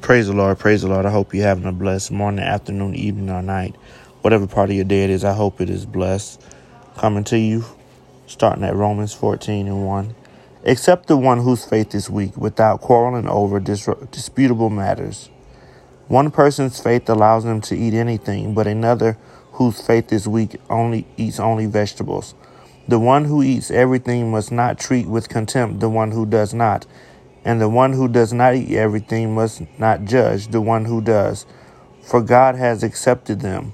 Praise the Lord, praise the Lord. I hope you're having a blessed morning, afternoon, evening, or night. Whatever part of your day it is, I hope it is blessed. Coming to you, starting at Romans 14 and 1. Accept the one whose faith is weak without quarreling over dis- disputable matters. One person's faith allows them to eat anything, but another whose faith is weak only eats only vegetables. The one who eats everything must not treat with contempt the one who does not and the one who does not eat everything must not judge the one who does, for God has accepted them.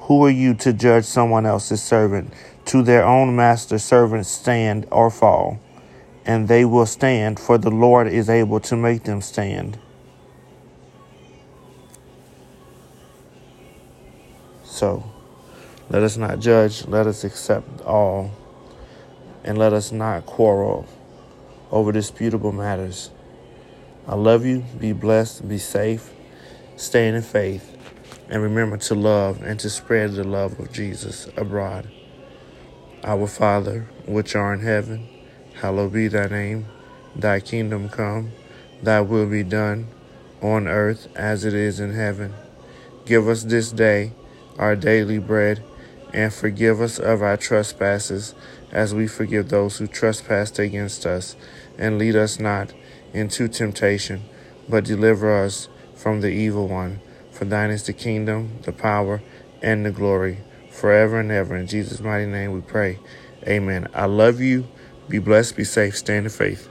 Who are you to judge someone else's servant? To their own master servants stand or fall, and they will stand, for the Lord is able to make them stand. So, let us not judge, let us accept all, and let us not quarrel over disputable matters. I love you. Be blessed. Be safe. Stay in faith. And remember to love and to spread the love of Jesus abroad. Our Father, which art in heaven, hallowed be thy name. Thy kingdom come. Thy will be done on earth as it is in heaven. Give us this day our daily bread and forgive us of our trespasses as we forgive those who trespass against us. And lead us not into temptation, but deliver us from the evil one. For thine is the kingdom, the power, and the glory, forever and ever. In Jesus' mighty name we pray. Amen. I love you. Be blessed, be safe, stand in faith.